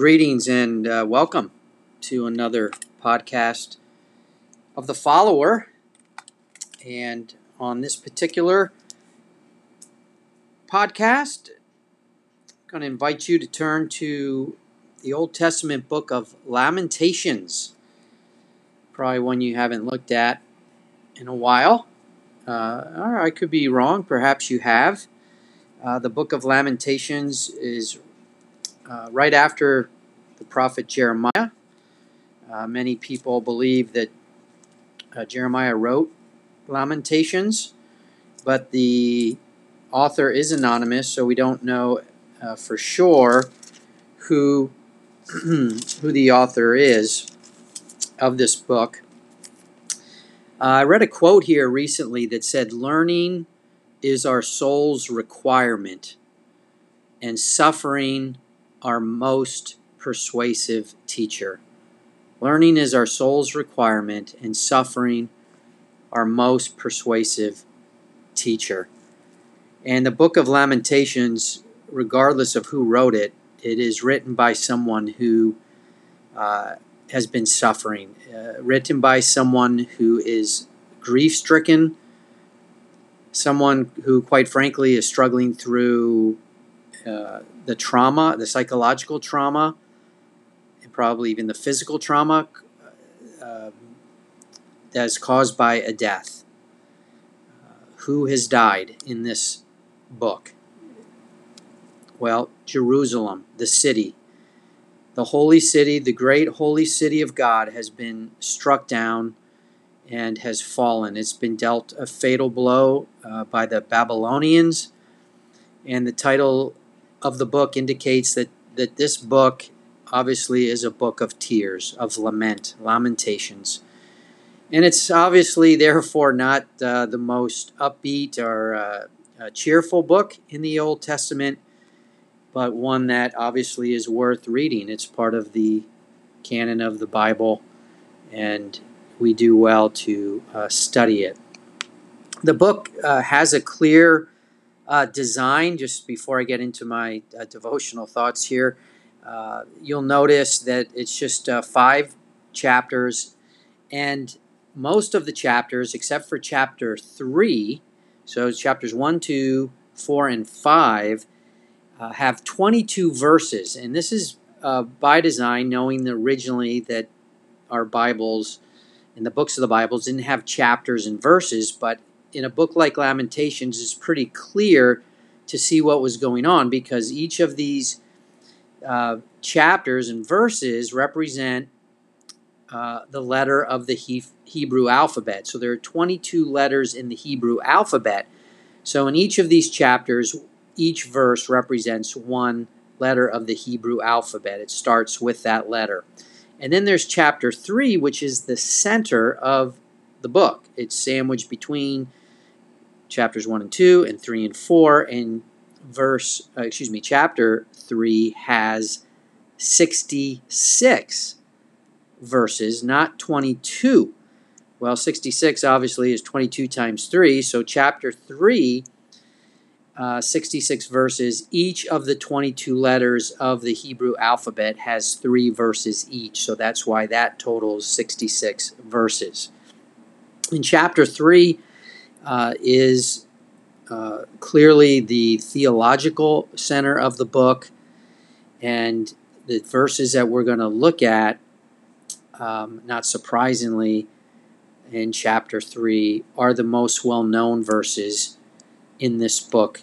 greetings and uh, welcome to another podcast of the follower. And on this particular podcast, I'm going to invite you to turn to the Old Testament book of Lamentations. Probably one you haven't looked at in a while. Uh, or I could be wrong, perhaps you have. Uh, the book of Lamentations is uh, right after the prophet Jeremiah. Uh, many people believe that uh, Jeremiah wrote Lamentations, but the author is anonymous, so we don't know uh, for sure who who the author is of this book. Uh, I read a quote here recently that said, "Learning is our soul's requirement, and suffering." our most persuasive teacher. Learning is our soul's requirement, and suffering our most persuasive teacher. And the book of Lamentations, regardless of who wrote it, it is written by someone who uh, has been suffering, uh, written by someone who is grief stricken, someone who, quite frankly, is struggling through uh, the trauma, the psychological trauma, probably even the physical trauma uh, that is caused by a death. Uh, who has died in this book? Well, Jerusalem, the city. The holy city, the great holy city of God, has been struck down and has fallen. It's been dealt a fatal blow uh, by the Babylonians. And the title of the book indicates that, that this book obviously is a book of tears, of lament, lamentations. And it's obviously, therefore, not uh, the most upbeat or uh, cheerful book in the Old Testament, but one that obviously is worth reading. It's part of the canon of the Bible, and we do well to uh, study it. The book uh, has a clear uh, design, just before I get into my uh, devotional thoughts here, uh, you'll notice that it's just uh, five chapters, and most of the chapters, except for chapter three, so chapters one, two, four, and five, uh, have 22 verses, and this is uh, by design, knowing originally that our Bibles and the books of the Bibles didn't have chapters and verses, but in a book like Lamentations, it's pretty clear to see what was going on because each of these uh, chapters and verses represent uh, the letter of the he- Hebrew alphabet. So there are 22 letters in the Hebrew alphabet. So in each of these chapters, each verse represents one letter of the Hebrew alphabet. It starts with that letter. And then there's chapter 3, which is the center of the book. It's sandwiched between chapters 1 and 2 and 3 and 4 and verse uh, excuse me chapter 3 has 66 verses not 22 well 66 obviously is 22 times 3 so chapter 3 uh, 66 verses each of the 22 letters of the hebrew alphabet has three verses each so that's why that totals 66 verses. In chapter 3 uh, is uh, clearly the theological center of the book, and the verses that we're going to look at, um, not surprisingly, in chapter 3, are the most well known verses in this book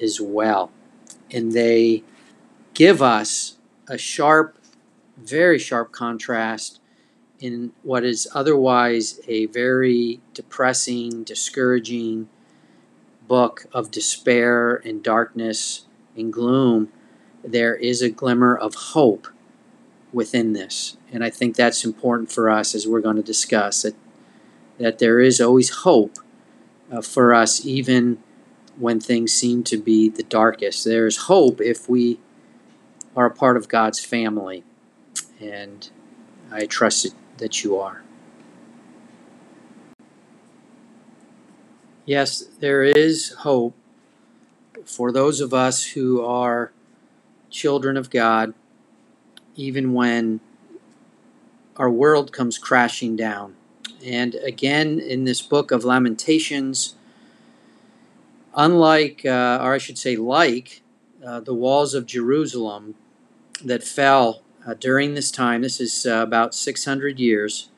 as well. And they give us a sharp, very sharp contrast in what is otherwise a very depressing, discouraging book of despair and darkness and gloom, there is a glimmer of hope within this. And I think that's important for us as we're going to discuss that, that there is always hope uh, for us, even when things seem to be the darkest. There is hope if we are a part of God's family. And I trust that you are. Yes, there is hope for those of us who are children of God, even when our world comes crashing down. And again, in this book of Lamentations, unlike, uh, or I should say, like uh, the walls of Jerusalem that fell uh, during this time, this is uh, about 600 years,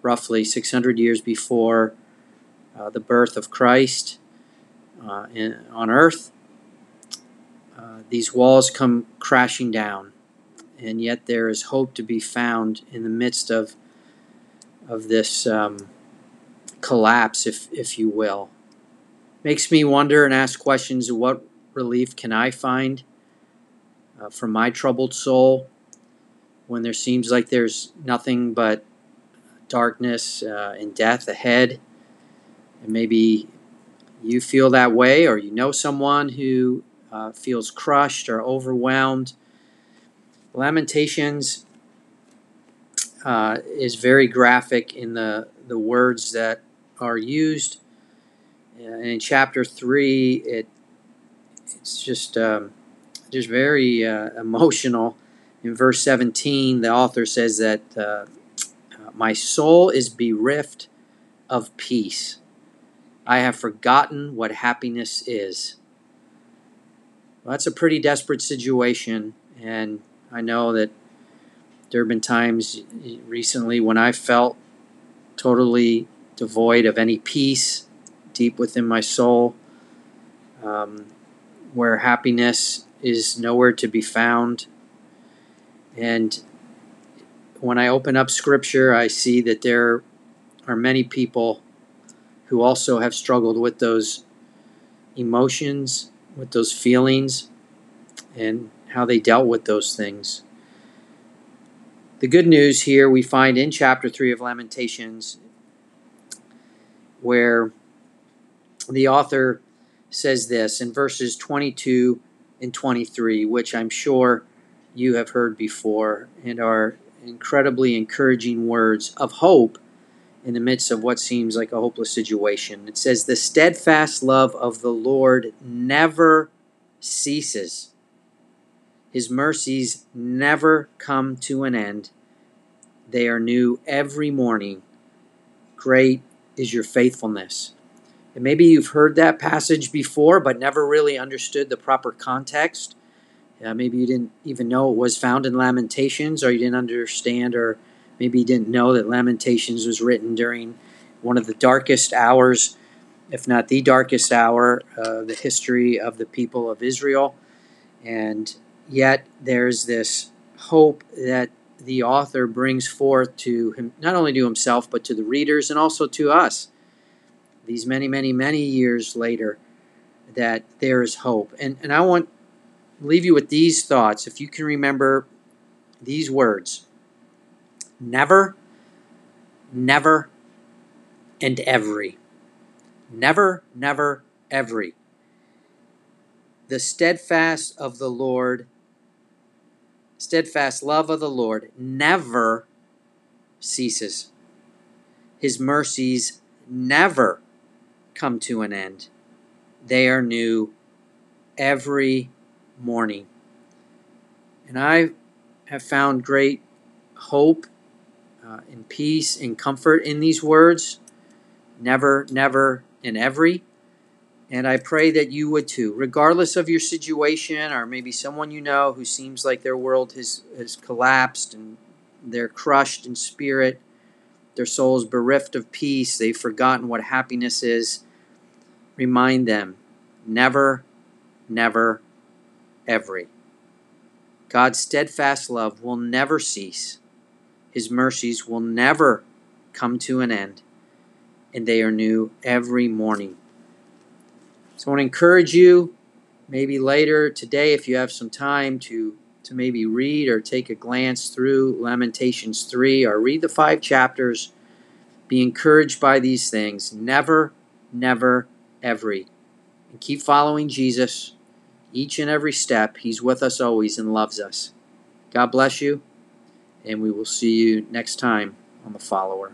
roughly 600 years before uh, the birth of Christ uh, in, on earth. these walls come crashing down, and yet there is hope to be found in the midst of of this um, collapse, if if you will. Makes me wonder and ask questions: What relief can I find uh, from my troubled soul when there seems like there's nothing but darkness uh, and death ahead? And maybe you feel that way, or you know someone who uh, feels crushed or overwhelmed. Lamentations uh, is very graphic in the, the words that are used. And in chapter 3, it it's just um, just very uh, emotional. In verse 17, the author says that uh, my soul is bereft of peace. I have forgotten what happiness is. Well, that's a pretty desperate situation, and I know that there have been times recently when I felt totally devoid of any peace deep within my soul, um, where happiness is nowhere to be found. And when I open up scripture, I see that there are many people who also have struggled with those emotions, with those feelings, and how they dealt with those things. The good news here we find in chapter 3 of Lamentations, where the author says this in verses 22 and 23, which I'm sure you have heard before and are incredibly encouraging words of hope in the midst of what seems like a hopeless situation. It says, The steadfast love of the Lord never ceases. His mercies never come to an end. They are new every morning. Great is your faithfulness. And maybe you've heard that passage before, but never really understood the proper context. Uh, maybe you didn't even know it was found in Lamentations, or you didn't understand, or maybe he didn't know that Lamentations was written during one of the darkest hours, if not the darkest hour, of uh, the history of the people of Israel. And yet there's this hope that the author brings forth to him, not only to himself, but to the readers and also to us these many, many, many years later, that there is hope. And, and I want leave you with these thoughts. If you can remember these words never, never, and every. Never, never, every. The steadfast of the Lord steadfast love of the Lord never ceases. His mercies never come to an end. They are new every morning. And I have found great hope uh, peace and comfort in these words. Never, never, and every. And I pray that you would too, regardless of your situation, or maybe someone you know who seems like their world has, has collapsed and they're crushed in spirit, their souls bereft of peace, they've forgotten what happiness is. Remind them never, never, every. God's steadfast love will never cease, His mercies will never come to an end, and they are new every morning. So I want to encourage you, maybe later today, if you have some time, to to maybe read or take a glance through Lamentations 3 or read the five chapters. Be encouraged by these things. Never, never, every. And keep following Jesus each and every step. He's with us always and loves us. God bless you, and we will see you next time on The Follower.